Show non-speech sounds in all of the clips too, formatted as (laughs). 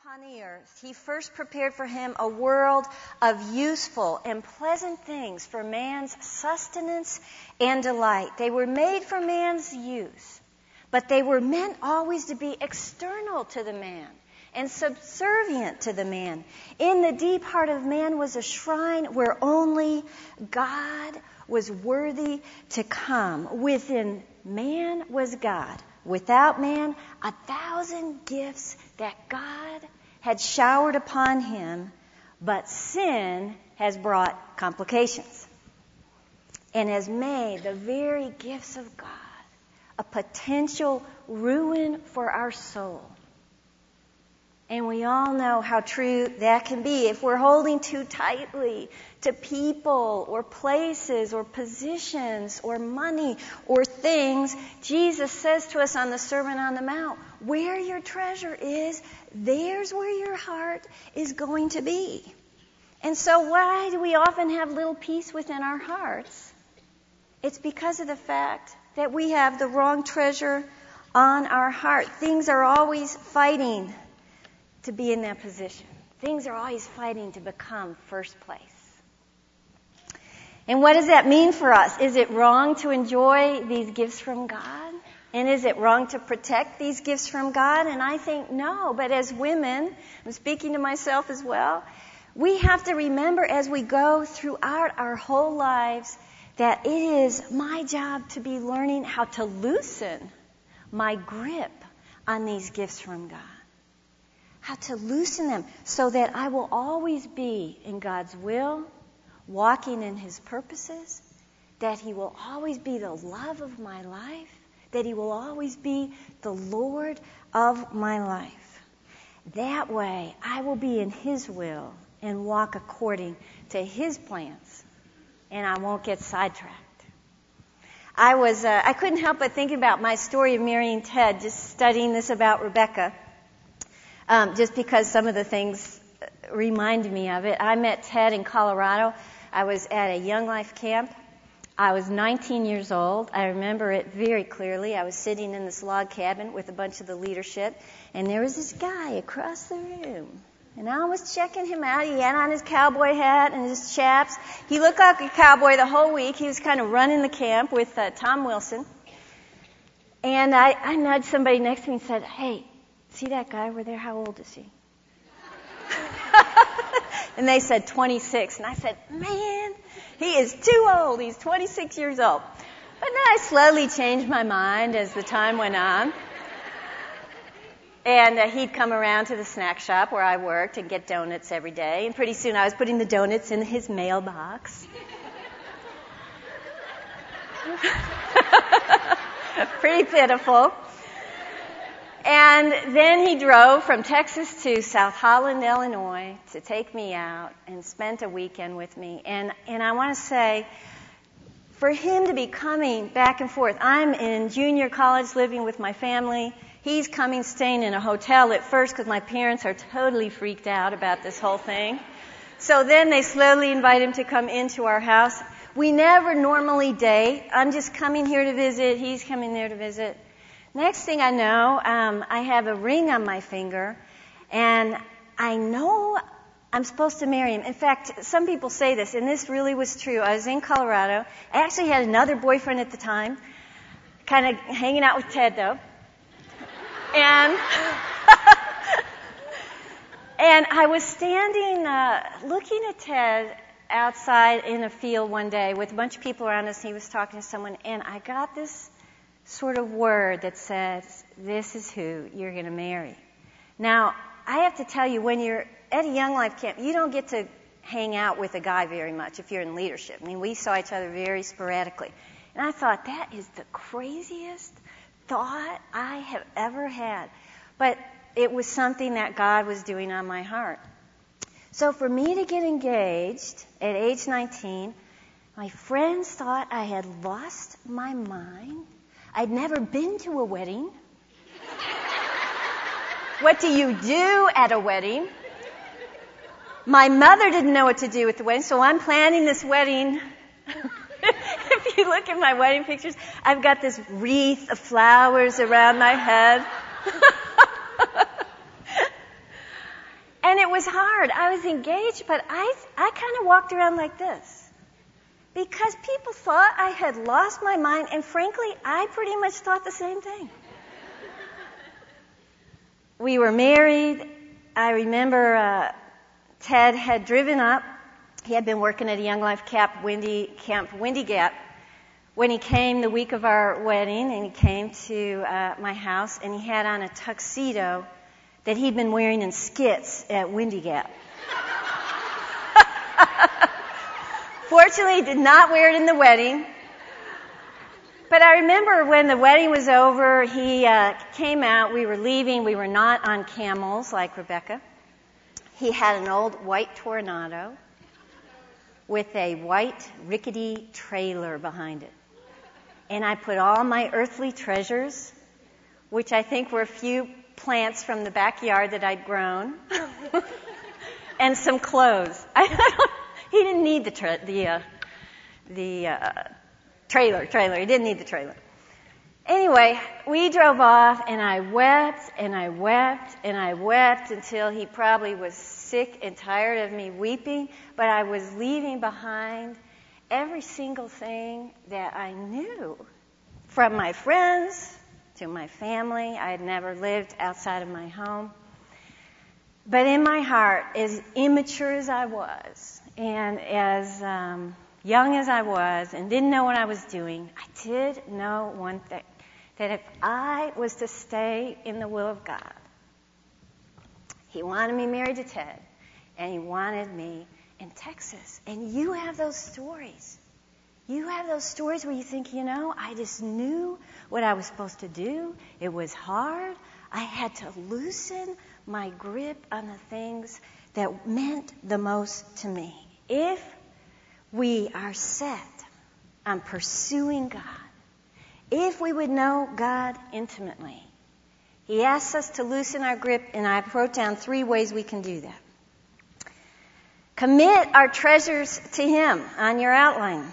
upon the earth, he first prepared for him a world of useful and pleasant things for man's sustenance and delight. They were made for man's use, but they were meant always to be external to the man and subservient to the man. In the deep heart of man was a shrine where only God was worthy to come. Within man was God. Without man, a thousand gifts that God had showered upon him, but sin has brought complications and has made the very gifts of God a potential ruin for our soul. And we all know how true that can be if we're holding too tightly to people or places or positions or money or things. Jesus says to us on the Sermon on the Mount, where your treasure is, there's where your heart is going to be. And so why do we often have little peace within our hearts? It's because of the fact that we have the wrong treasure on our heart. Things are always fighting to be in that position. Things are always fighting to become first place. And what does that mean for us? Is it wrong to enjoy these gifts from God? And is it wrong to protect these gifts from God? And I think no. But as women, I'm speaking to myself as well, we have to remember as we go throughout our whole lives that it is my job to be learning how to loosen my grip on these gifts from God how to loosen them so that I will always be in God's will, walking in His purposes, that He will always be the love of my life, that He will always be the Lord of my life. That way, I will be in His will and walk according to His plans, and I won't get sidetracked. I was, uh, I couldn't help but think about my story of marrying Ted, just studying this about Rebecca um, just because some of the things remind me of it. I met Ted in Colorado. I was at a Young Life camp. I was 19 years old. I remember it very clearly. I was sitting in this log cabin with a bunch of the leadership, and there was this guy across the room. And I was checking him out. He had on his cowboy hat and his chaps. He looked like a cowboy the whole week. He was kind of running the camp with uh, Tom Wilson. And I, I nudged somebody next to me and said, Hey, See that guy over there? How old is he? (laughs) and they said 26. And I said, man, he is too old. He's 26 years old. But then I slowly changed my mind as the time went on. And uh, he'd come around to the snack shop where I worked and get donuts every day. And pretty soon I was putting the donuts in his mailbox. (laughs) pretty pitiful. And then he drove from Texas to South Holland, Illinois to take me out and spent a weekend with me. And, and I want to say, for him to be coming back and forth, I'm in junior college living with my family. He's coming staying in a hotel at first because my parents are totally freaked out about this whole thing. So then they slowly invite him to come into our house. We never normally date. I'm just coming here to visit. He's coming there to visit. Next thing I know, um, I have a ring on my finger, and I know I'm supposed to marry him. In fact, some people say this, and this really was true. I was in Colorado. I actually had another boyfriend at the time, kind of hanging out with Ted though. And (laughs) and I was standing uh, looking at Ted outside in a field one day with a bunch of people around us. And he was talking to someone, and I got this sort of word that says, this is who you're going to marry. Now, I have to tell you, when you're at a Young Life camp, you don't get to hang out with a guy very much if you're in leadership. I mean, we saw each other very sporadically. And I thought, that is the craziest thought I have ever had. But it was something that God was doing on my heart. So for me to get engaged at age 19, my friends thought I had lost my mind. I'd never been to a wedding. what do you do at a wedding? My mother didn't know what to do with the wedding, so I'm planning this wedding. (laughs) if you look at my wedding pictures, I've got this wreath of flowers around my head. (laughs) And it was hard. I was engaged, but I, I kind of walked around like this. Because people thought I had lost my mind, and frankly, I pretty much thought the same thing. we were married. I remember uh, Ted had driven up. He had been working at a Young Life Camp, Windy, Camp Windy Gap, when he came the week of our wedding, and he came to uh, my house, and he had on a tuxedo that he'd been wearing in skits at Windy Gap. (laughs) Fortunately, did not wear it in the wedding. But I remember when the wedding was over, he uh, came out. We were leaving. We were not on camels like Rebecca. He had an old white Tornado with a white rickety trailer behind it. And I put all my earthly treasures, which I think were a few plants from the backyard that I'd grown, (laughs) and some clothes. (laughs) he didn't need the tra- the uh, the uh, trailer. Trailer. He didn't need the trailer. Anyway, we drove off, and I wept and I wept and I wept until he probably was sick and tired of me weeping. But I was leaving behind every single thing that I knew from my friends to my family. I had never lived outside of my home. But in my heart, as immature as I was, and as um, young as I was, and didn't know what I was doing, I did know one thing that if I was to stay in the will of God, He wanted me married to Ted, and He wanted me in Texas. And you have those stories. You have those stories where you think, you know, I just knew what I was supposed to do. It was hard. I had to loosen my grip on the things that meant the most to me. If we are set on pursuing God, if we would know God intimately, He asks us to loosen our grip, and I wrote down three ways we can do that. Commit our treasures to Him on your outline.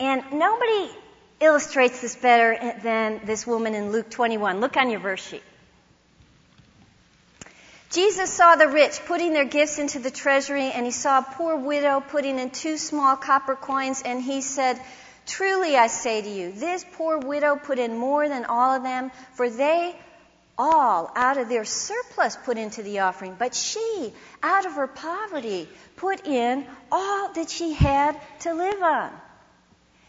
And nobody illustrates this better than this woman in Luke 21. Look on your verse sheet. Jesus saw the rich putting their gifts into the treasury, and he saw a poor widow putting in two small copper coins, and he said, Truly I say to you, this poor widow put in more than all of them, for they all out of their surplus put into the offering, but she, out of her poverty, put in all that she had to live on.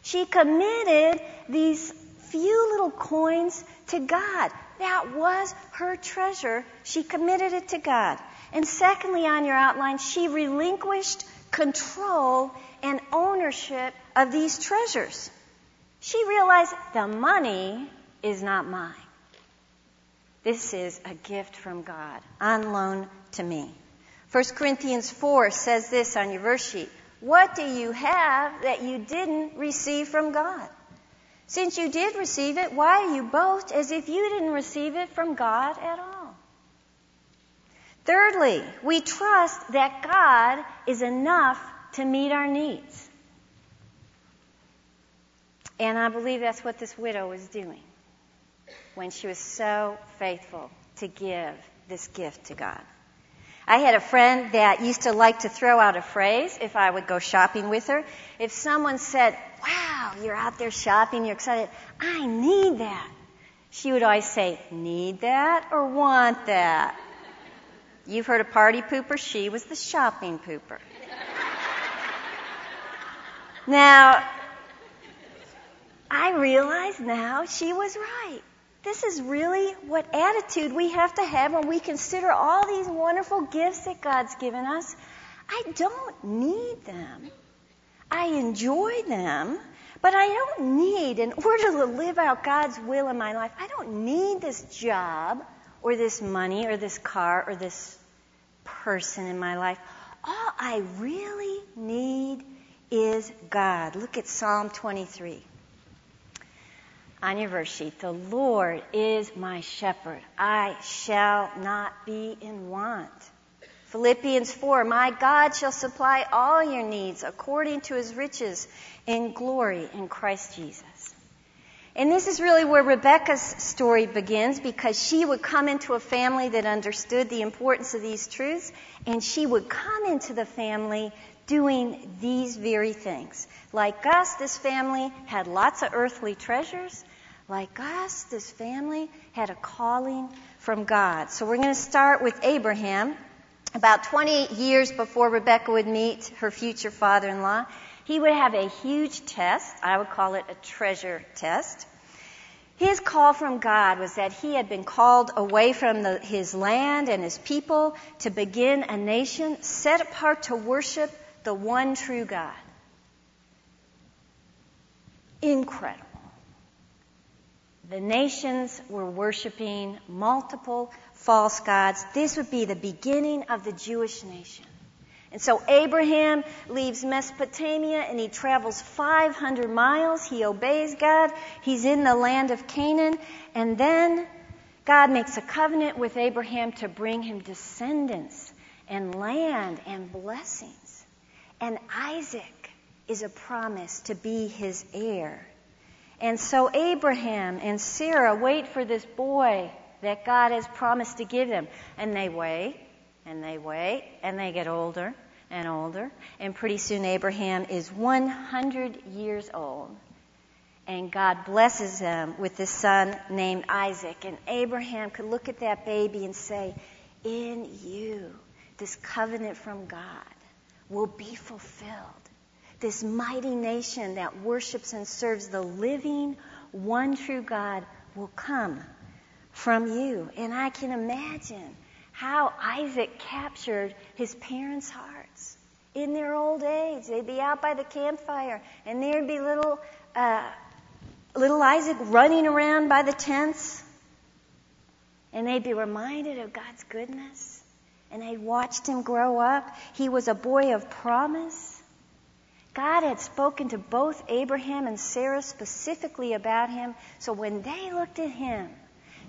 She committed these few little coins to God. That was her treasure. She committed it to God. And secondly, on your outline, she relinquished control and ownership of these treasures. She realized the money is not mine. This is a gift from God on loan to me. 1 Corinthians 4 says this on your verse sheet. What do you have that you didn't receive from God? Since you did receive it, why do you boast as if you didn't receive it from God at all? Thirdly, we trust that God is enough to meet our needs. And I believe that's what this widow was doing when she was so faithful to give this gift to God. I had a friend that used to like to throw out a phrase if I would go shopping with her. If someone said, Wow, you're out there shopping, you're excited, I need that. She would always say, Need that or want that? You've heard a party pooper, she was the shopping pooper. now, I realize now she was right. This is really what attitude we have to have when we consider all these wonderful gifts that God's given us. I don't need them. I enjoy them, but I don't need, in order to live out God's will in my life, I don't need this job or this money or this car or this person in my life. All I really need is God. Look at Psalm 23 on your verse sheet. The Lord is my shepherd. I shall not be in want. Philippians 4, my God shall supply all your needs according to his riches in glory in Christ Jesus. And this is really where Rebecca's story begins because she would come into a family that understood the importance of these truths, and she would come into the family doing these very things. Like us, this family had lots of earthly treasures. Like us, this family had a calling from God. So we're going to start with Abraham. About 20 years before Rebecca would meet her future father in law, he would have a huge test. I would call it a treasure test. His call from God was that he had been called away from the, his land and his people to begin a nation set apart to worship the one true God. Incredible. The nations were worshiping multiple false gods. This would be the beginning of the Jewish nation. And so Abraham leaves Mesopotamia and he travels 500 miles. He obeys God. He's in the land of Canaan. And then God makes a covenant with Abraham to bring him descendants and land and blessings. And Isaac is a promise to be his heir. And so Abraham and Sarah wait for this boy that God has promised to give them. And they wait, and they wait, and they get older and older. And pretty soon Abraham is 100 years old. And God blesses them with this son named Isaac. And Abraham could look at that baby and say, In you, this covenant from God will be fulfilled. This mighty nation that worships and serves the living, one true God will come from you. And I can imagine how Isaac captured his parents' hearts. In their old age, they'd be out by the campfire, and there'd be little, uh, little Isaac running around by the tents, and they'd be reminded of God's goodness, and they'd watched him grow up. He was a boy of promise. God had spoken to both Abraham and Sarah specifically about him, so when they looked at him,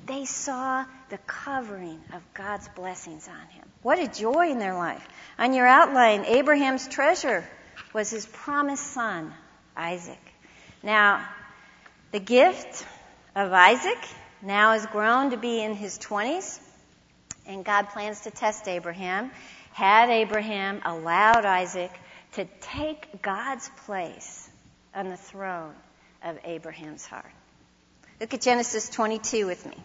they saw the covering of God's blessings on him. What a joy in their life. On your outline, Abraham's treasure was his promised son, Isaac. Now, the gift of Isaac now has grown to be in his 20s, and God plans to test Abraham. Had Abraham allowed Isaac to take God's place on the throne of Abraham's heart. Look at Genesis 22 with me.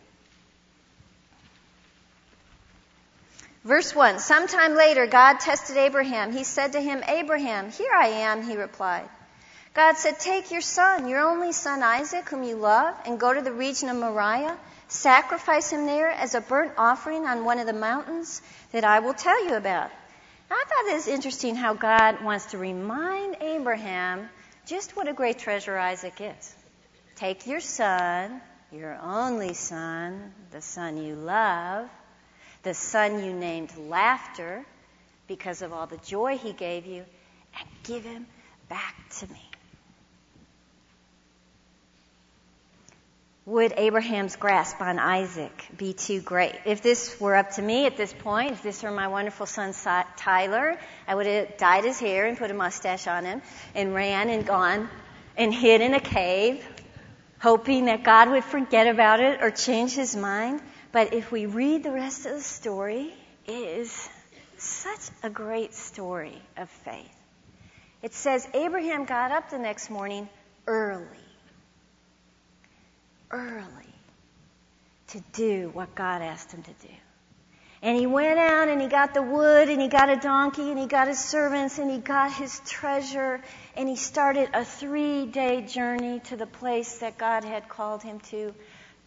Verse 1 Sometime later, God tested Abraham. He said to him, Abraham, here I am, he replied. God said, Take your son, your only son Isaac, whom you love, and go to the region of Moriah. Sacrifice him there as a burnt offering on one of the mountains that I will tell you about. Now, I thought it was interesting how God wants to remind Abraham just what a great treasure Isaac is. Take your son, your only son, the son you love, the son you named Laughter because of all the joy he gave you, and give him back to me. Would Abraham's grasp on Isaac be too great? If this were up to me at this point, if this were my wonderful son Tyler, I would have dyed his hair and put a mustache on him and ran and gone and hid in a cave, hoping that God would forget about it or change his mind. But if we read the rest of the story, it is such a great story of faith. It says Abraham got up the next morning early, early, to do what God asked him to do. And he went out and he got the wood and he got a donkey and he got his servants and he got his treasure and he started a three day journey to the place that God had called him to.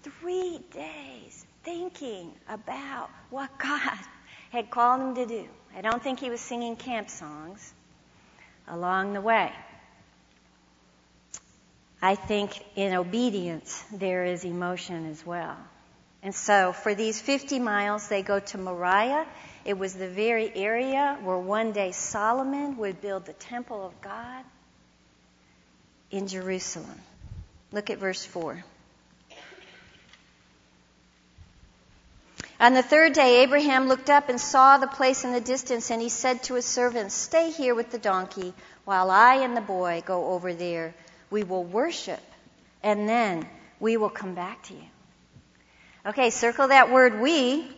Three days thinking about what God (laughs) had called him to do. I don't think he was singing camp songs along the way. I think in obedience there is emotion as well. And so for these 50 miles, they go to Moriah. It was the very area where one day Solomon would build the temple of God in Jerusalem. Look at verse 4. On the third day, Abraham looked up and saw the place in the distance, and he said to his servants, Stay here with the donkey while I and the boy go over there. We will worship, and then we will come back to you. Okay, circle that word we.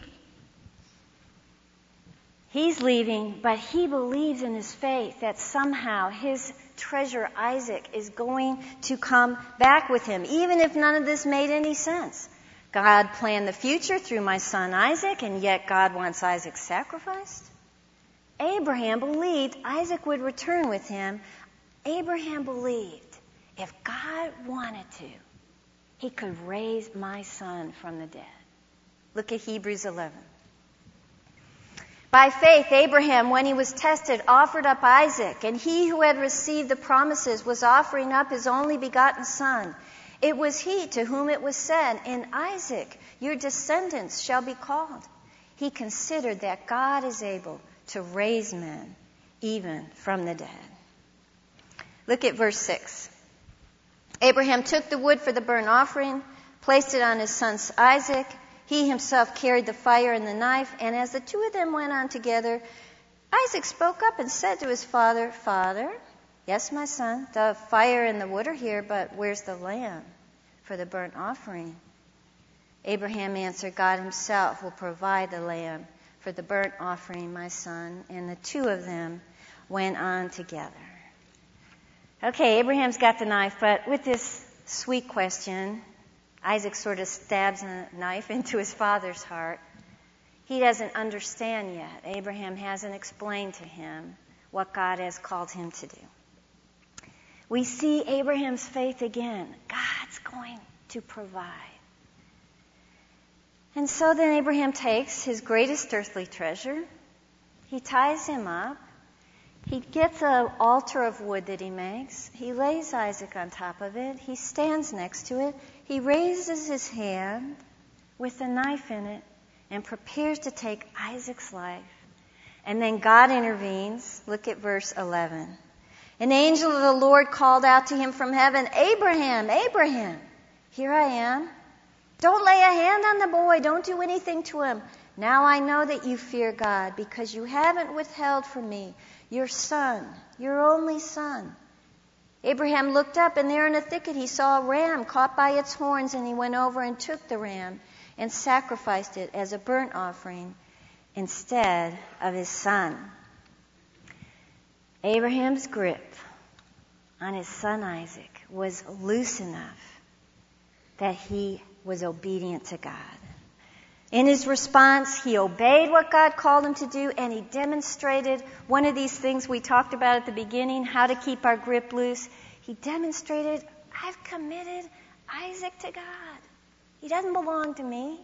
He's leaving, but he believes in his faith that somehow his treasure, Isaac, is going to come back with him, even if none of this made any sense. God planned the future through my son Isaac, and yet God wants Isaac sacrificed? Abraham believed Isaac would return with him. Abraham believed if God wanted to, he could raise my son from the dead. Look at Hebrews 11. By faith, Abraham, when he was tested, offered up Isaac, and he who had received the promises was offering up his only begotten son. It was he to whom it was said, In Isaac your descendants shall be called. He considered that God is able to raise men even from the dead. Look at verse 6. Abraham took the wood for the burnt offering, placed it on his son Isaac. He himself carried the fire and the knife, and as the two of them went on together, Isaac spoke up and said to his father, Father, yes, my son, the fire and the wood are here, but where's the lamb for the burnt offering? Abraham answered, God himself will provide the lamb for the burnt offering, my son. And the two of them went on together. Okay, Abraham's got the knife, but with this sweet question, Isaac sort of stabs a knife (laughs) into his father's heart. He doesn't understand yet. Abraham hasn't explained to him what God has called him to do. We see Abraham's faith again. God's going to provide. And so then Abraham takes his greatest earthly treasure, he ties him up, he gets an altar of wood that he makes. He lays Isaac on top of it. He stands next to it. He raises his hand with a knife in it and prepares to take Isaac's life. And then God intervenes. Look at verse 11. An angel of the Lord called out to him from heaven, Abraham, Abraham, here I am. Don't lay a hand on the boy. Don't do anything to him. Now I know that you fear God because you haven't withheld from me your son, your only son. Abraham looked up, and there in a thicket he saw a ram caught by its horns, and he went over and took the ram and sacrificed it as a burnt offering instead of his son. Abraham's grip on his son Isaac was loose enough that he was obedient to God. In his response, he obeyed what God called him to do and he demonstrated one of these things we talked about at the beginning, how to keep our grip loose. He demonstrated, I've committed Isaac to God. He doesn't belong to me.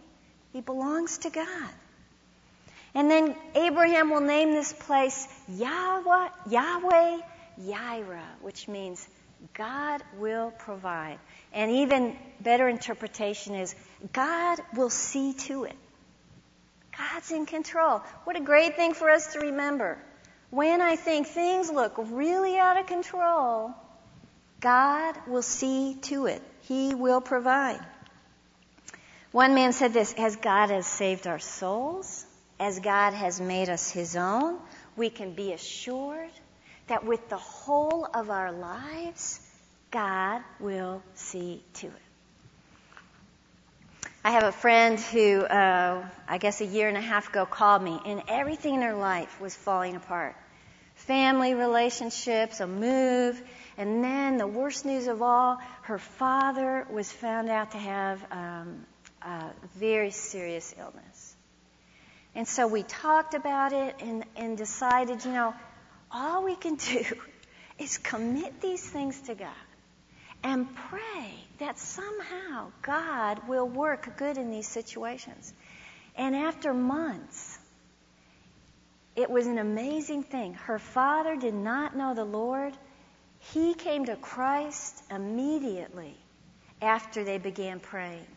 He belongs to God. And then Abraham will name this place Yahweh, Yahweh Yireh, which means God will provide. And even better interpretation is God will see to it. God's in control. What a great thing for us to remember. When I think things look really out of control, God will see to it. He will provide. One man said this, as God has saved our souls, as God has made us his own, we can be assured that with the whole of our lives, God will see to it. I have a friend who, uh, I guess a year and a half ago, called me, and everything in her life was falling apart family relationships, a move, and then the worst news of all, her father was found out to have um, a very serious illness. And so we talked about it and, and decided, you know, all we can (laughs) do is commit these things to God and pray that somehow God will work good in these situations. And after months, it was an amazing thing. Her father did not know the Lord. He came to Christ immediately after they began praying.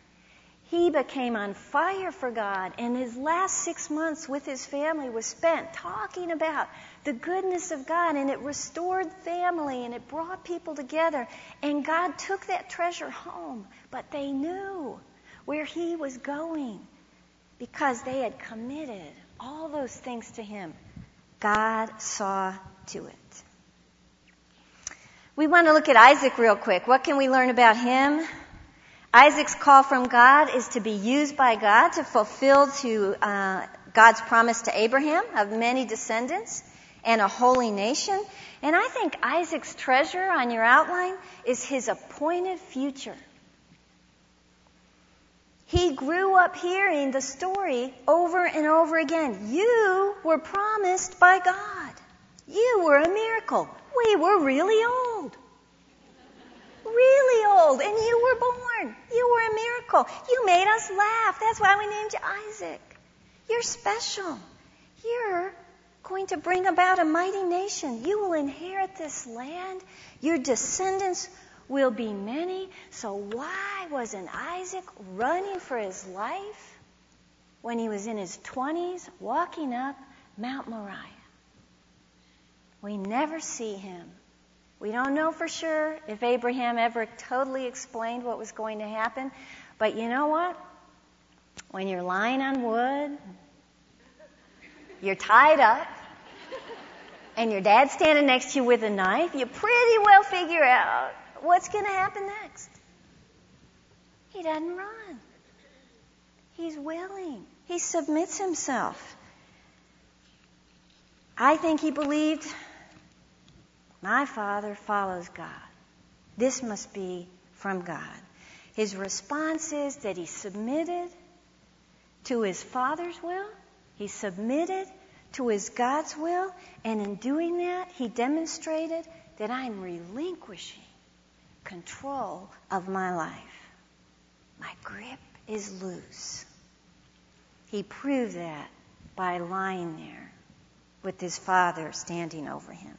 He became on fire for God, and his last six months with his family was spent talking about the goodness of God, and it restored family, and it brought people together. And God took that treasure home, but they knew where He was going because they had committed all those things to Him. God saw to it. We want to look at Isaac real quick. What can we learn about him? Isaac's call from God is to be used by God to fulfill to uh, God's promise to Abraham of many descendants and a holy nation. And I think Isaac's treasure on your outline is his appointed future. He grew up hearing the story over and over again. You were promised by God. You were a miracle. We were really old really old, and you were born. You were a miracle. You made us laugh. That's why we named you Isaac. You're special. You're going to bring about a mighty nation. You will inherit this land. Your descendants will be many. So, why wasn't Isaac running for his life when he was in his 20s walking up Mount Moriah? We never see him we don't know for sure if Abraham ever totally explained what was going to happen, but you know what? When you're lying on wood, you're tied up, and your dad's standing next to you with a knife, you pretty well figure out what's going to happen next. He doesn't run. He's willing. He submits himself. I think he believed my father follows God. This must be from God. His response is that he submitted to his father's will, he submitted to his God's will, and in doing that, he demonstrated that I'm relinquishing control of my life. My grip is loose. He proved that by lying there with his father standing over him.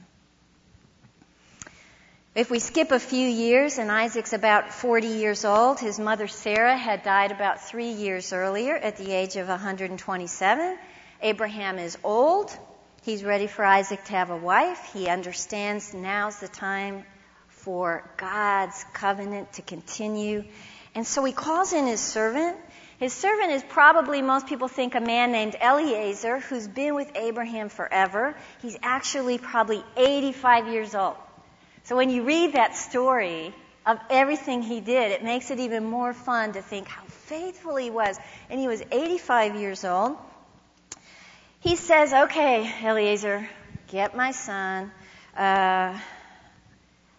If we skip a few years and Isaac's about 40 years old, his mother Sarah had died about three years earlier at the age of 127. Abraham is old. He's ready for Isaac to have a wife. He understands now's the time for God's covenant to continue. And so he calls in his servant. His servant is probably, most people think, a man named Eliezer who's been with Abraham forever. He's actually probably 85 years old. So when you read that story of everything he did, it makes it even more fun to think how faithful he was. And he was 85 years old. He says, Okay, Eliezer, get my son uh,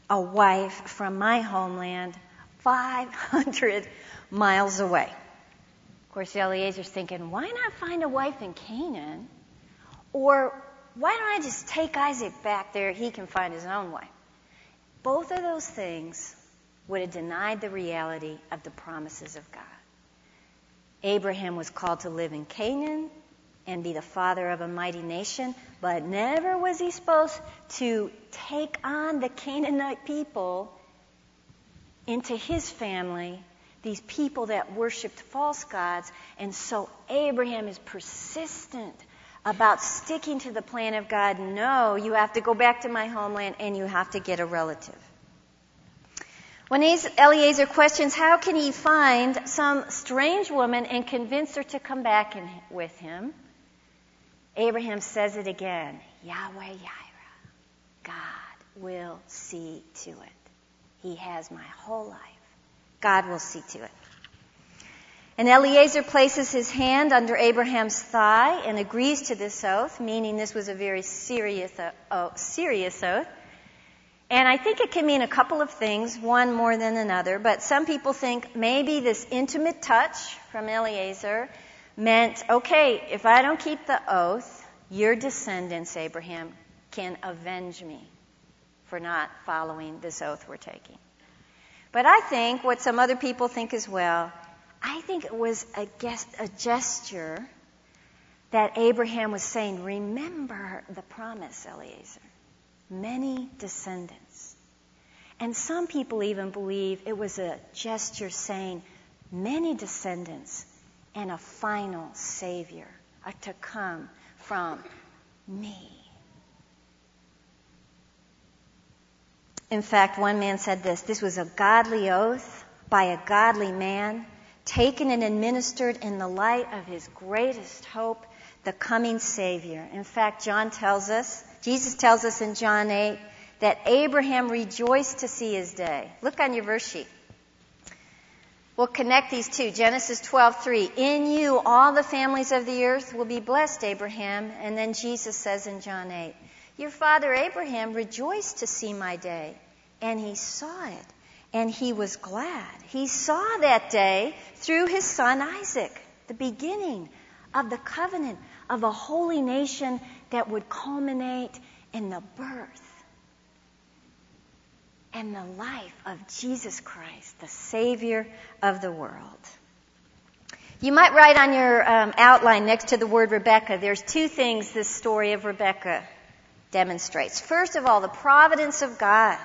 a wife from my homeland 500 miles away. Of course, Eliezer's thinking, why not find a wife in Canaan? Or why don't I just take Isaac back there? He can find his own wife. Both of those things would have denied the reality of the promises of God. Abraham was called to live in Canaan and be the father of a mighty nation, but never was he supposed to take on the Canaanite people into his family, these people that worshiped false gods. And so Abraham is persistent about sticking to the plan of God. No, you have to go back to my homeland and you have to get a relative. When Eliezer questions how can he find some strange woman and convince her to come back in, with him, Abraham says it again Yahweh Yireh. God will see to it. He has my whole life. God will see to it. And Eliezer places his hand under Abraham's thigh and agrees to this oath, meaning this was a very serious, uh, serious oath. And I think it can mean a couple of things, one more than another, but some people think maybe this intimate touch from Eliezer meant, okay, if I don't keep the oath, your descendants, Abraham, can avenge me for not following this oath we're taking. But I think what some other people think as well I think it was a, a gesture that Abraham was saying, Remember the promise, Eliezer. Many descendants. And some people even believe it was a gesture saying, Many descendants and a final Savior are to come from me. In fact, one man said this this was a godly oath by a godly man taken and administered in the light of his greatest hope, the coming Savior. In fact, John tells us, Jesus tells us in John 8, that Abraham rejoiced to see his day. Look on your verse sheet. We'll connect these two. Genesis 12:3. In you all the families of the earth will be blessed, Abraham. And then Jesus says in John 8, Your father Abraham rejoiced to see my day, and he saw it, and he was glad. He saw that day through his son Isaac, the beginning of the covenant of a holy nation that would culminate in the birth and the life of Jesus Christ, the Savior of the world. You might write on your um, outline next to the word Rebecca, there's two things this story of Rebecca demonstrates. First of all, the providence of God.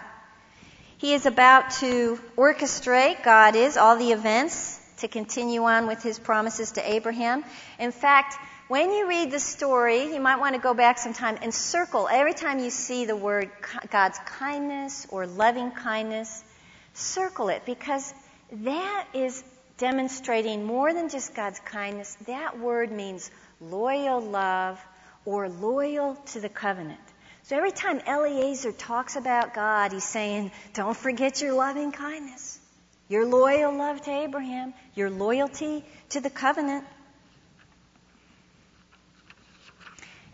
He is about to orchestrate, God is, all the events to continue on with his promises to Abraham. In fact, when you read the story, you might want to go back sometime and circle every time you see the word God's kindness or loving kindness, circle it because that is demonstrating more than just God's kindness. That word means loyal love or loyal to the covenant. So every time Eliezer talks about God, he's saying, don't forget your loving kindness, your loyal love to Abraham, your loyalty to the covenant.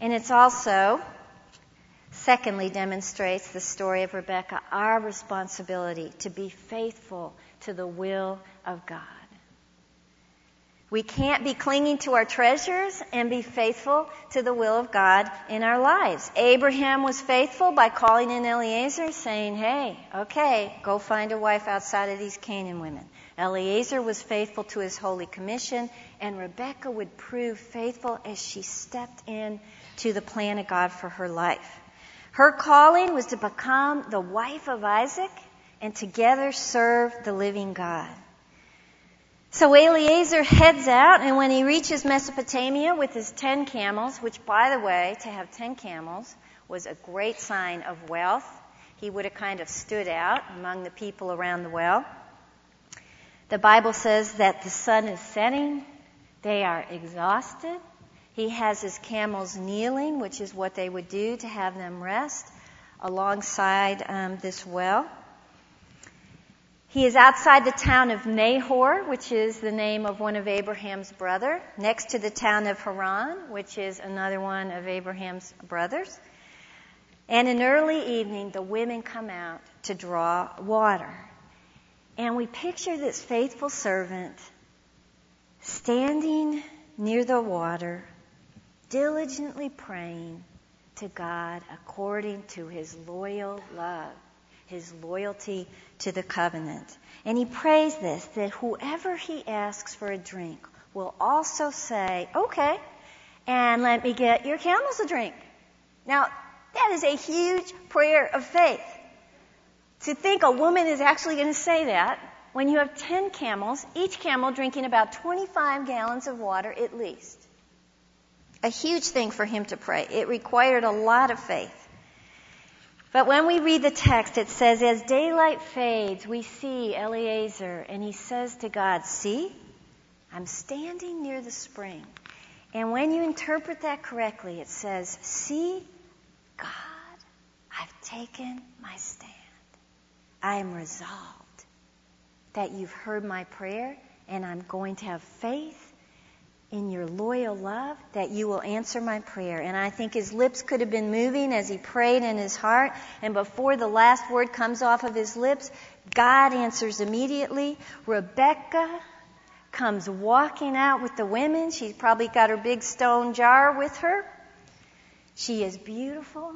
And it's also, secondly, demonstrates the story of Rebecca our responsibility to be faithful to the will of God. We can't be clinging to our treasures and be faithful to the will of God in our lives. Abraham was faithful by calling in Eliezer saying, Hey, okay, go find a wife outside of these Canaan women. Eliezer was faithful to his holy commission, and Rebecca would prove faithful as she stepped in to the plan of God for her life. Her calling was to become the wife of Isaac and together serve the living God. So Eliezer heads out, and when he reaches Mesopotamia with his ten camels, which, by the way, to have ten camels was a great sign of wealth, he would have kind of stood out among the people around the well. The Bible says that the sun is setting, they are exhausted, he has his camels kneeling, which is what they would do to have them rest alongside um, this well. He is outside the town of Nahor, which is the name of one of Abraham's brother, next to the town of Haran, which is another one of Abraham's brothers. And in early evening, the women come out to draw water. And we picture this faithful servant standing near the water, diligently praying to God according to his loyal love, his loyalty to the covenant. And he prays this that whoever he asks for a drink will also say, Okay, and let me get your camels a drink. Now, that is a huge prayer of faith. To think a woman is actually going to say that when you have 10 camels, each camel drinking about 25 gallons of water at least a huge thing for him to pray. It required a lot of faith. But when we read the text, it says, As daylight fades, we see Eliezer, and he says to God, See, I'm standing near the spring. And when you interpret that correctly, it says, See, God, I've taken my stand. I am resolved that you've heard my prayer, and I'm going to have faith in your loyal love that you will answer my prayer. And I think his lips could have been moving as he prayed in his heart. And before the last word comes off of his lips, God answers immediately. Rebecca comes walking out with the women. She's probably got her big stone jar with her. She is beautiful.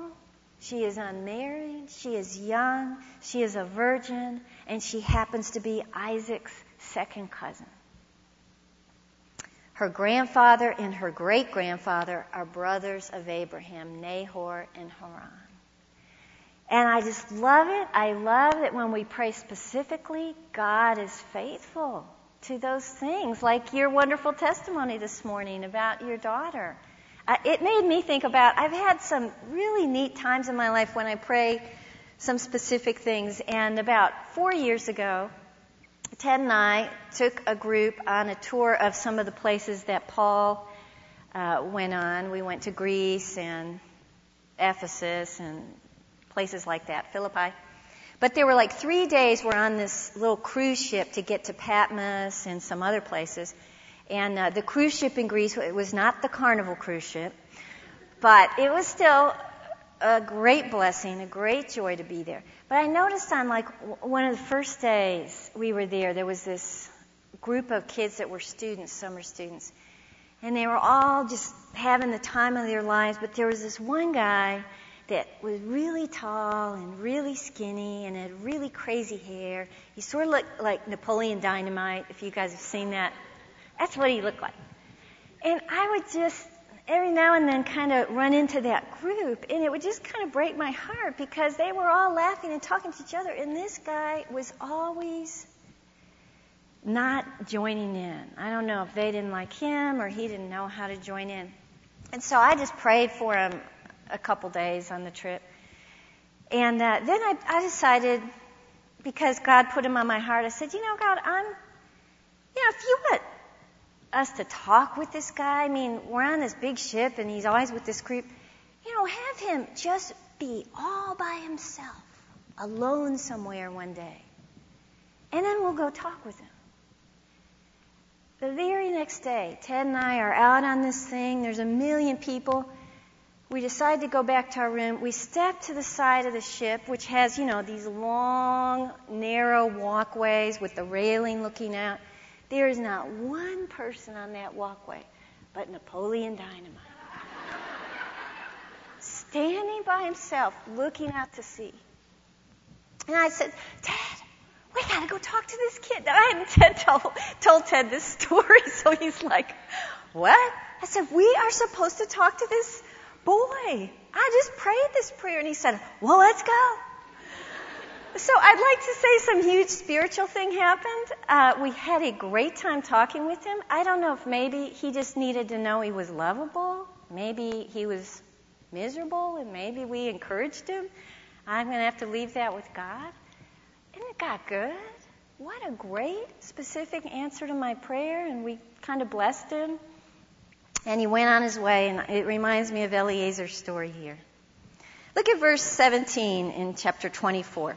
She is unmarried. She is young. She is a virgin. And she happens to be Isaac's second cousin. Her grandfather and her great grandfather are brothers of Abraham, Nahor and Haran. And I just love it. I love that when we pray specifically, God is faithful to those things, like your wonderful testimony this morning about your daughter. Uh, it made me think about, I've had some really neat times in my life when I pray some specific things. And about four years ago, Ted and I took a group on a tour of some of the places that Paul uh, went on. We went to Greece and Ephesus and places like that, Philippi. But there were like three days we're on this little cruise ship to get to Patmos and some other places. And uh, the cruise ship in Greece, it was not the Carnival cruise ship, but it was still a great blessing, a great joy to be there. But I noticed on like one of the first days we were there, there was this group of kids that were students, summer students, and they were all just having the time of their lives. But there was this one guy that was really tall and really skinny and had really crazy hair. He sort of looked like Napoleon Dynamite, if you guys have seen that. That's what he looked like. And I would just every now and then kind of run into that group, and it would just kind of break my heart because they were all laughing and talking to each other, and this guy was always not joining in. I don't know if they didn't like him or he didn't know how to join in. And so I just prayed for him a couple days on the trip. And uh, then I, I decided, because God put him on my heart, I said, you know, God, I'm, you know, if you want us to talk with this guy. I mean, we're on this big ship and he's always with this group. You know, have him just be all by himself, alone somewhere one day. And then we'll go talk with him. The very next day, Ted and I are out on this thing. There's a million people. We decide to go back to our room. We step to the side of the ship, which has, you know, these long, narrow walkways with the railing looking out. There is not one person on that walkway but Napoleon Dynamite. Standing by himself, looking out to sea. And I said, Ted, we gotta go talk to this kid. Now, I hadn't Ted (laughs) told, told Ted this story, (laughs) so he's like, what? I said, we are supposed to talk to this boy. I just prayed this prayer. And he said, well, let's go. So I'd like to say some huge spiritual thing happened. Uh, we had a great time talking with him. I don't know if maybe he just needed to know he was lovable. Maybe he was miserable, and maybe we encouraged him. I'm going to have to leave that with God. And it got good. What a great specific answer to my prayer, and we kind of blessed him. And he went on his way, and it reminds me of Eliezer's story here. Look at verse 17 in chapter 24.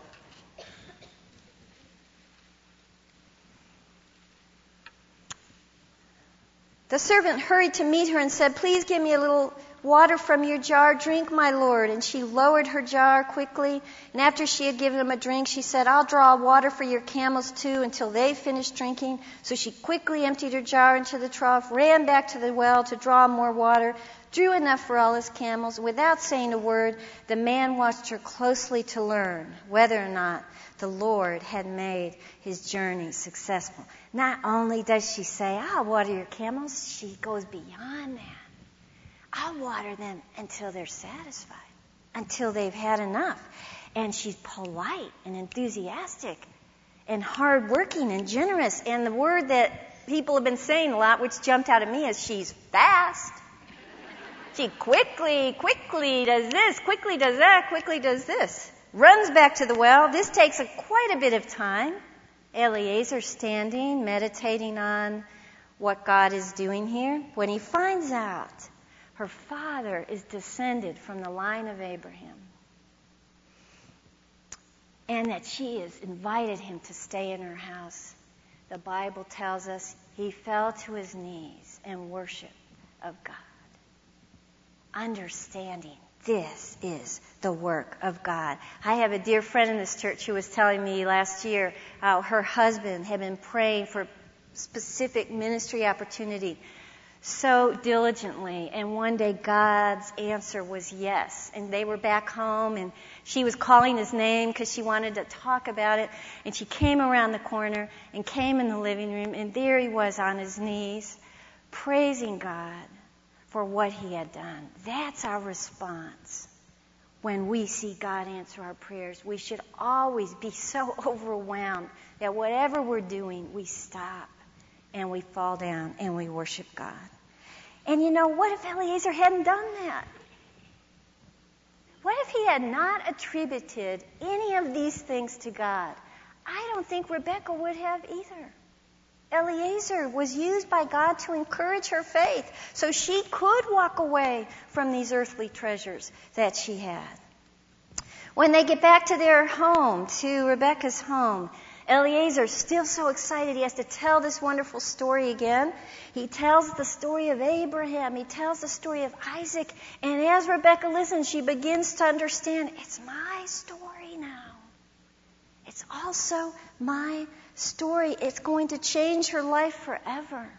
The servant hurried to meet her and said, Please give me a little water from your jar. Drink, my lord. And she lowered her jar quickly. And after she had given him a drink, she said, I'll draw water for your camels too until they finish drinking. So she quickly emptied her jar into the trough, ran back to the well to draw more water, drew enough for all his camels. Without saying a word, the man watched her closely to learn whether or not the Lord had made his journey successful. Not only does she say, I'll water your camels, she goes beyond that. I'll water them until they're satisfied, until they've had enough. And she's polite and enthusiastic and hardworking and generous. And the word that people have been saying a lot, which jumped out at me, is she's fast. She quickly, quickly does this, quickly does that, quickly does this runs back to the well. This takes a, quite a bit of time. Eliezer standing, meditating on what God is doing here. When he finds out her father is descended from the line of Abraham and that she has invited him to stay in her house, the Bible tells us he fell to his knees in worship of God, understanding this is the work of God. I have a dear friend in this church who was telling me last year how her husband had been praying for specific ministry opportunity so diligently and one day God's answer was yes and they were back home and she was calling his name because she wanted to talk about it and she came around the corner and came in the living room and there he was on his knees praising God for what he had done. That's our response when we see God answer our prayers. We should always be so (laughs) overwhelmed that whatever we're doing, we stop and we fall down and we worship God. And you know, what if Eliezer hadn't done that? What if he had not attributed any of these things to God? I don't think Rebecca would have either. Eliezer was used by God to encourage her faith so she could walk away from these earthly treasures that she had. When they get back to their home, to Rebecca's home, Eliezer's still so excited. He has to tell this wonderful story again. He tells the story of Abraham. He tells the story of Isaac. And as Rebecca listens, she begins to understand it's my story now. It's also my story. It's going to change her life forever.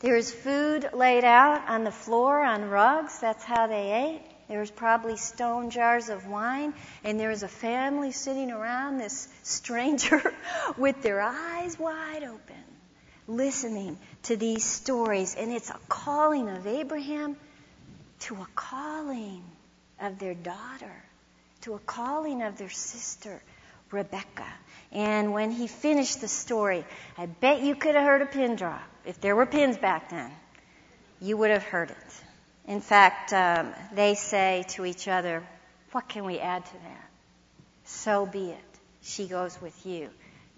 There is food laid out on the floor on rugs. That's how they ate. There's probably stone jars of wine, and there's a family sitting around this stranger (laughs) with their eyes wide open, listening to these stories. And it's a calling of Abraham to a calling of their daughter, to a calling of their sister, Rebecca. And when he finished the story, I bet you could have heard a pin drop. If there were pins back then, you would have heard it. In fact, um, they say to each other, What can we add to that? So be it. She goes with you.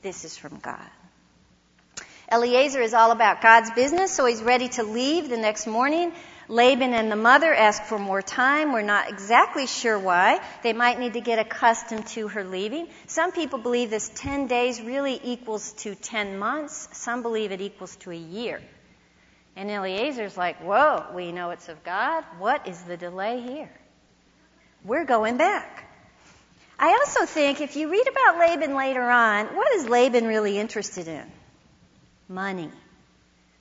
This is from God. Eliezer is all about God's business, so he's ready to leave the next morning. Laban and the mother ask for more time. We're not exactly sure why. They might need to get accustomed to her leaving. Some people believe this 10 days really equals to 10 months. Some believe it equals to a year. And Eliezer's like, Whoa, we know it's of God. What is the delay here? We're going back. I also think if you read about Laban later on, what is Laban really interested in? Money.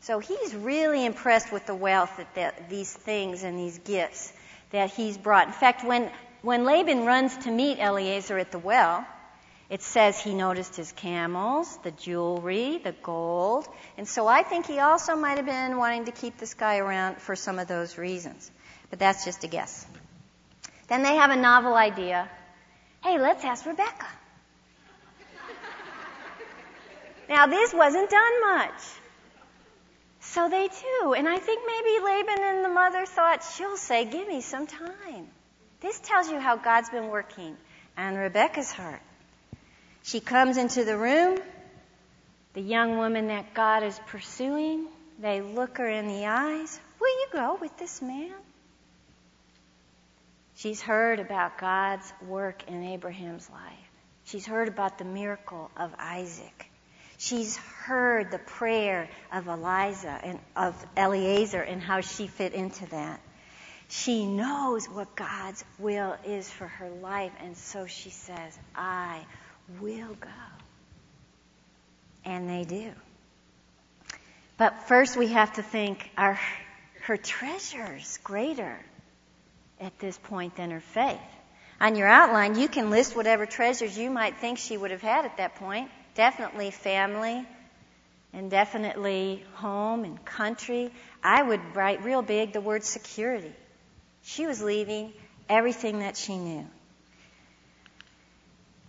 So he's really impressed with the wealth that, these things and these gifts that he's brought. In fact, when, when Laban runs to meet Eliezer at the well, it says he noticed his camels, the jewelry, the gold. And so I think he also might have been wanting to keep this guy around for some of those reasons. But that's just a guess. Then they have a novel idea. Hey, let's ask Rebecca. (laughs) now, this wasn't done much. So they do. And I think maybe Laban and the mother thought, she'll say, give me some time. This tells you how God's been working on Rebecca's heart. She comes into the room. The young woman that God is pursuing, they look her in the eyes. Will you go with this man? She's heard about God's work in Abraham's life. She's heard about the miracle of Isaac. She's heard the prayer of Eliza and of Eliezer and how she fit into that. She knows what God's will is for her life, and so she says, I will go. And they do. But first we have to think are her treasures greater at this point than her faith? On your outline, you can list whatever treasures you might think she would have had at that point. Definitely family, and definitely home and country. I would write real big the word security. She was leaving everything that she knew.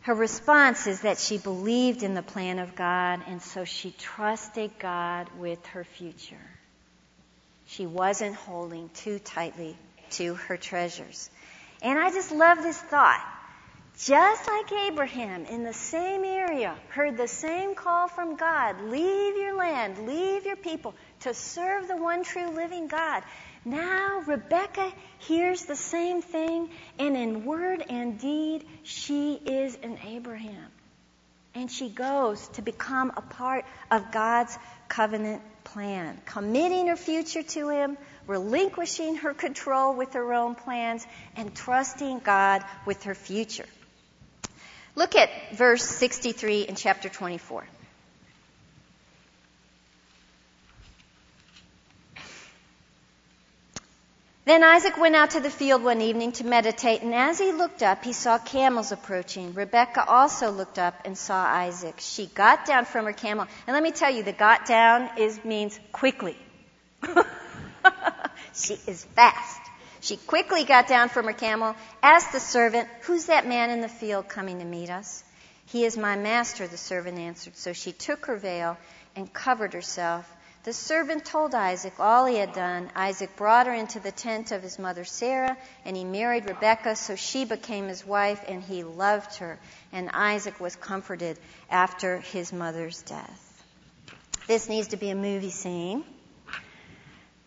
Her response is that she believed in the plan of God, and so she trusted God with her future. She wasn't holding too tightly to her treasures. And I just love this thought. Just like Abraham in the same area heard the same call from God leave your land, leave your people to serve the one true living God. Now Rebecca hears the same thing, and in word and deed, she is an Abraham. And she goes to become a part of God's covenant plan, committing her future to Him, relinquishing her control with her own plans, and trusting God with her future. Look at verse 63 in chapter 24. Then Isaac went out to the field one evening to meditate, and as he looked up, he saw camels approaching. Rebekah also looked up and saw Isaac. She got down from her camel, and let me tell you, the got down is means quickly. (laughs) she is fast. She quickly got down from her camel, asked the servant, Who's that man in the field coming to meet us? He is my master, the servant answered. So she took her veil and covered herself. The servant told Isaac all he had done. Isaac brought her into the tent of his mother Sarah, and he married Rebekah, so she became his wife, and he loved her. And Isaac was comforted after his mother's death. This needs to be a movie scene.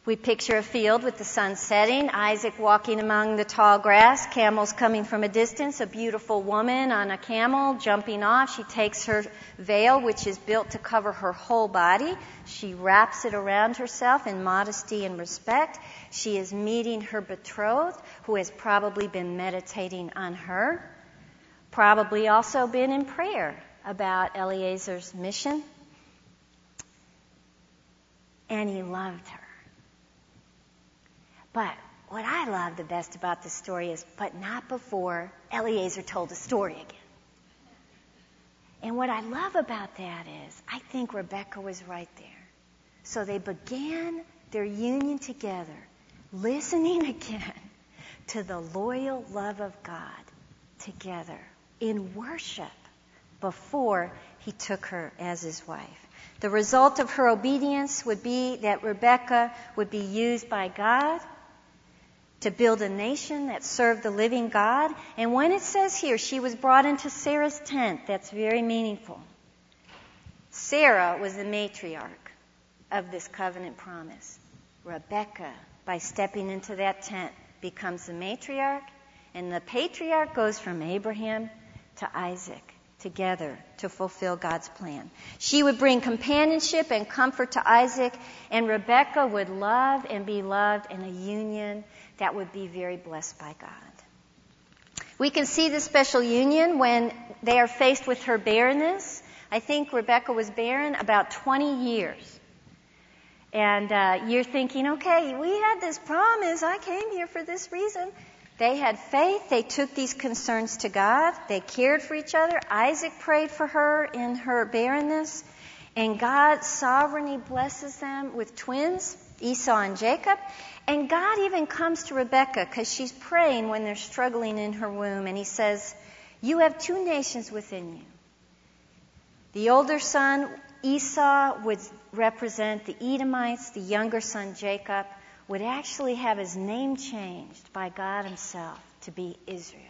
We picture a field with the sun setting, Isaac walking among the tall grass, camels coming from a distance, a beautiful woman on a camel jumping off. She takes her veil, which is built to cover her whole body. She wraps it around herself in modesty and respect. She is meeting her betrothed, who has probably been meditating on her, probably also been in prayer about Eliezer's mission. And he loved her. But what I love the best about this story is, but not before Eliezer told the story again. And what I love about that is, I think Rebecca was right there. So they began their union together, listening (laughs) again to the loyal love of God together in worship before he took her as his wife. The result of her obedience would be that Rebecca would be used by God to build a nation that served the living God. And when it says here she was brought into Sarah's tent, that's very meaningful. Sarah was the matriarch of this covenant promise. Rebecca, by stepping into that tent, becomes the matriarch, and the patriarch goes from Abraham to Isaac together to fulfill God's plan. She would bring companionship and comfort to Isaac, and Rebecca would love and be loved in a union that would be very blessed by God. We can see the special union when they are faced with her barrenness. I think Rebecca was barren about 20 years. And uh, you're thinking, okay, we had this promise. I came here for this reason. They had faith. They took these concerns to God. They cared for each other. Isaac prayed for her in her barrenness. And God sovereignly blesses them with twins, Esau and Jacob. And God even comes to Rebecca because she's praying when they're struggling in her womb, and He says, You have two nations within you. The older son, Esau, would represent the Edomites, the younger son, Jacob, would actually have his name changed by God Himself to be Israel.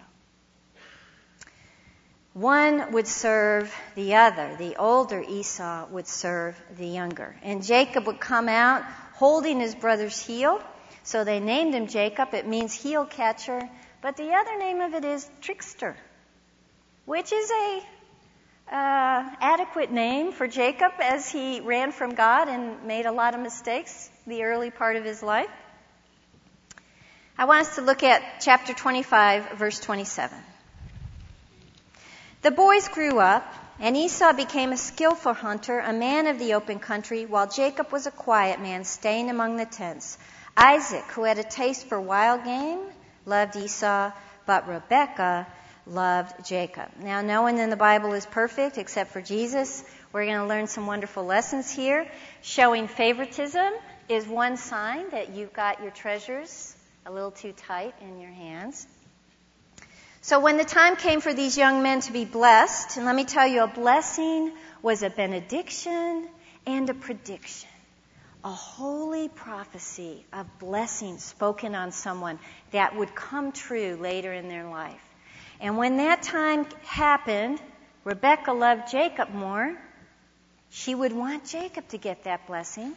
One would serve the other. The older Esau would serve the younger. And Jacob would come out holding his brother's heel so they named him Jacob. It means heel catcher. But the other name of it is trickster, which is a uh, adequate name for Jacob as he ran from God and made a lot of mistakes the early part of his life. I want us to look at chapter 25, verse 27. The boys grew up, and Esau became a skillful hunter, a man of the open country, while Jacob was a quiet man, staying among the tents. Isaac, who had a taste for wild game, loved Esau, but Rebekah loved Jacob. Now, no one in the Bible is perfect except for Jesus. We're going to learn some wonderful lessons here. Showing favoritism is one sign that you've got your treasures a little too tight in your hands. So when the time came for these young men to be blessed, and let me tell you, a blessing was a benediction and a prediction a holy prophecy of blessing spoken on someone that would come true later in their life. And when that time happened, Rebecca loved Jacob more. She would want Jacob to get that blessing.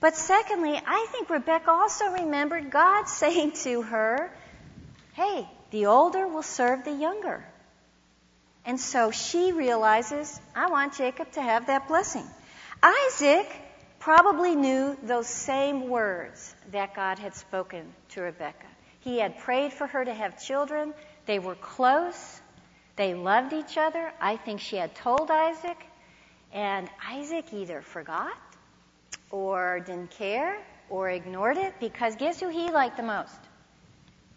But secondly, I think Rebecca also remembered God (laughs) saying to her, Hey, the older will serve the younger. And so she realizes, I want Jacob to have that blessing. Isaac probably knew those same words that God had spoken to Rebecca. He had prayed for her to have children. They were close. They loved each other. I think she had told Isaac, and Isaac either forgot or didn't care or ignored it because guess who he liked the most?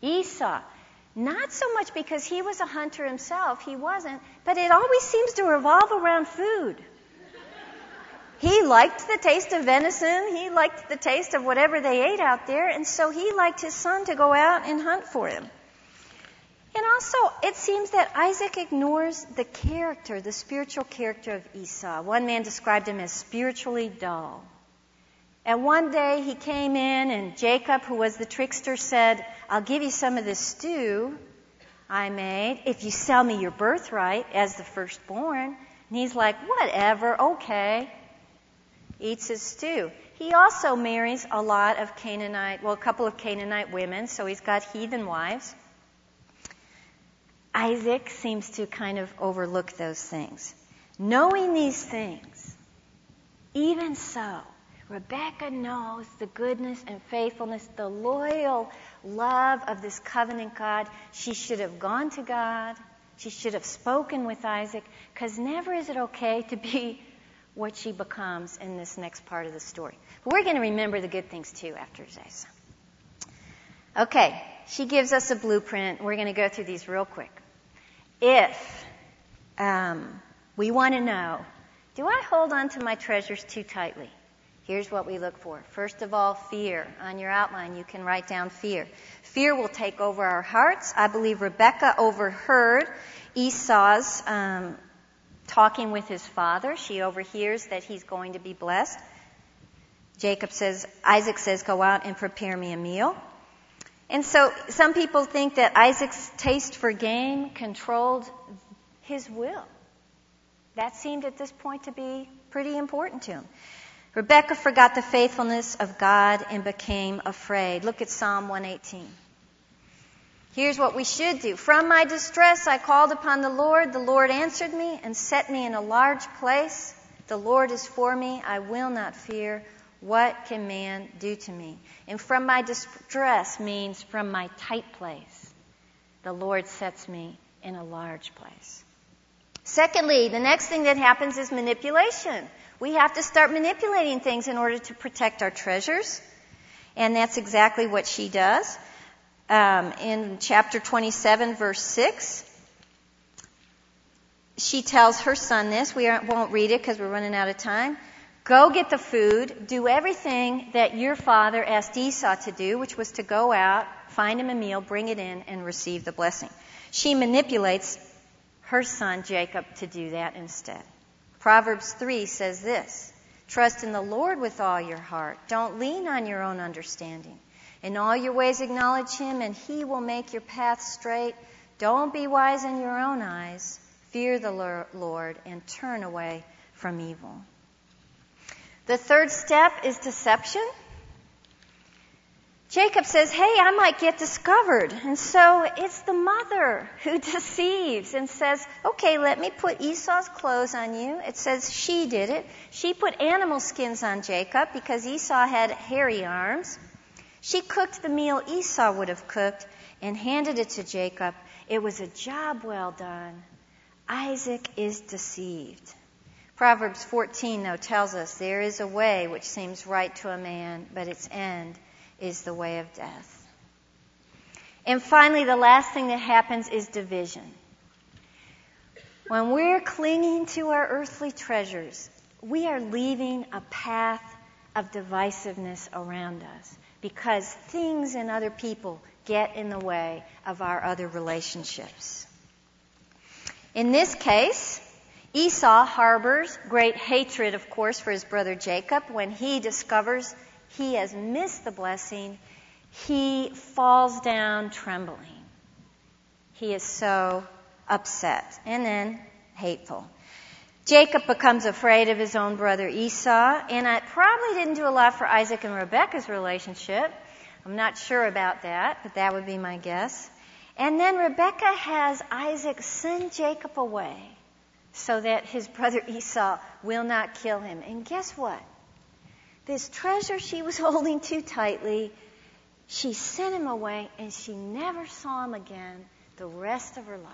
Esau. Not so much because he was a hunter himself, he wasn't, but it always seems to revolve around food. He liked the taste of venison. He liked the taste of whatever they ate out there. And so he liked his son to go out and hunt for him. And also, it seems that Isaac ignores the character, the spiritual character of Esau. One man described him as spiritually dull. And one day he came in, and Jacob, who was the trickster, said, I'll give you some of the stew I made if you sell me your birthright as the firstborn. And he's like, whatever, okay eats his stew. he also marries a lot of Canaanite, well, a couple of Canaanite women, so he's got heathen wives. Isaac seems to kind of overlook those things. Knowing these things, even so, Rebecca knows the goodness and faithfulness, the loyal love of this covenant God. She should have gone to God. She should have spoken with Isaac, because never is it okay to be what she becomes in this next part of the story. But we're going to remember the good things too after this. Okay, she gives us a blueprint. We're going to go through these real quick. If um, we want to know, do I hold on to my treasures too tightly? Here's what we look for. First of all, fear. On your outline, you can write down fear. Fear will take over our hearts. I believe Rebecca overheard Esau's um, talking with his father. She overhears that he's going to be blessed. Jacob says, Isaac says, go out and prepare me a meal. And so some people think that Isaac's taste for game controlled his will. That seemed at this point to be pretty important to him. Rebecca forgot the faithfulness of God and became afraid. Look at Psalm 118. Here's what we should do. From my distress I called upon the Lord. The Lord answered me and set me in a large place. The Lord is for me. I will not fear. What can man do to me? And from my distress means from my tight place. The Lord sets me in a large place. Secondly, the next thing that happens is manipulation. We have to start manipulating things in order to protect our treasures. And that's exactly what she does. Um, in chapter 27, verse 6, she tells her son this. We won't read it because we're running out of time. Go get the food. Do everything that your father asked Esau to do, which was to go out, find him a meal, bring it in, and receive the blessing. She manipulates her son Jacob to do that instead. Proverbs 3 says this Trust in the Lord with all your heart. Don't lean on your own understanding. In all your ways acknowledge him, and he will make your path straight. Don't be wise in your own eyes. Fear the Lord and turn away from evil. The third step is deception. Jacob says, Hey, I might get discovered. And so it's the mother who (laughs) deceives and says, Okay, let me put Esau's clothes on you. It says she did it. She put animal skins on Jacob because Esau had hairy arms. She cooked the meal Esau would have cooked and handed it to Jacob. It was a job well done. Isaac is deceived. Proverbs 14, though, tells us there is a way which seems right to a man, but its end is the way of death. And finally, the last thing that happens is division. When we're clinging to our earthly treasures, we are leaving a path of divisiveness around us because things and other people get in the way of our other relationships. In this case, Esau harbors great hatred, of course, for his brother Jacob. When he discovers he has missed the blessing, he falls down trembling. He is so upset and then hateful. Jacob becomes afraid of his own brother Esau, and it probably didn't do a lot for Isaac and Rebekah's relationship. I'm not sure about that, but that would be my guess. And then Rebekah has Isaac send Jacob away so that his brother Esau will not kill him. And guess what? This treasure she was (laughs) holding too tightly, she sent him away and she never saw him again the rest of her life.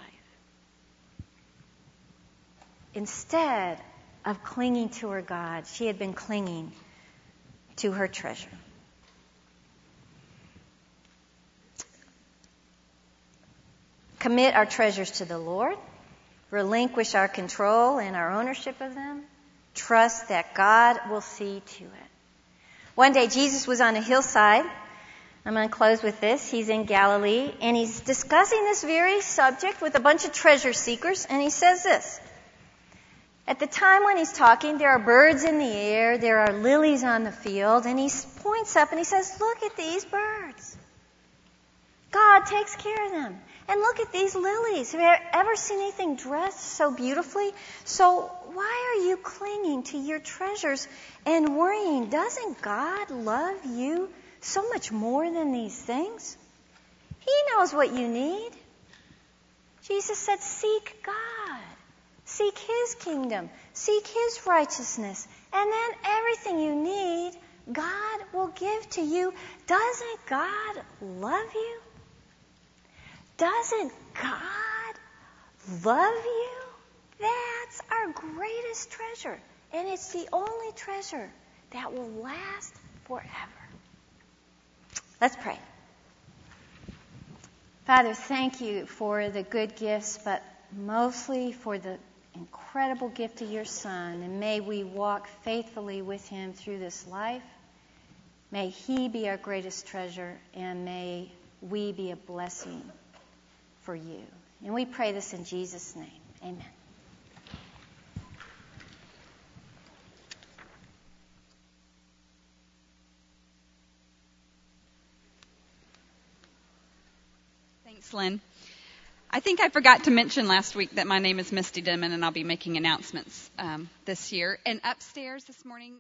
Instead of clinging to her God, she had been clinging to her treasure. Commit our treasures to the Lord relinquish our control and our ownership of them, trust that God will see to it. One day Jesus was on a hillside. I'm going to close with this. He's in Galilee and he's discussing this very subject with a bunch of treasure seekers and he says this. At the time when he's talking, there are birds in the air, there are lilies on the field, and he points up and he says, Look at these birds. God takes care of them. And look at these lilies. Have you ever seen anything dressed so beautifully? So why are you clinging to your treasures and worrying? Doesn't God love you so much more than these things? He knows what you need. Jesus said, Seek God. Seek His kingdom. Seek His righteousness. And then everything you need, God will give to you. Doesn't God love you? Doesn't God love you? That's our greatest treasure. And it's the only treasure that will last forever. Let's pray. Father, thank you for the good gifts, but mostly for the incredible gift of your Son. And may we walk faithfully with him through this life. May he be our greatest treasure, and may we be a blessing for you. And we pray this in Jesus' name. Amen. Thanks, Lynn. I think I forgot to mention last week that my name is Misty Denman and I'll be making announcements um, this year. And upstairs this morning,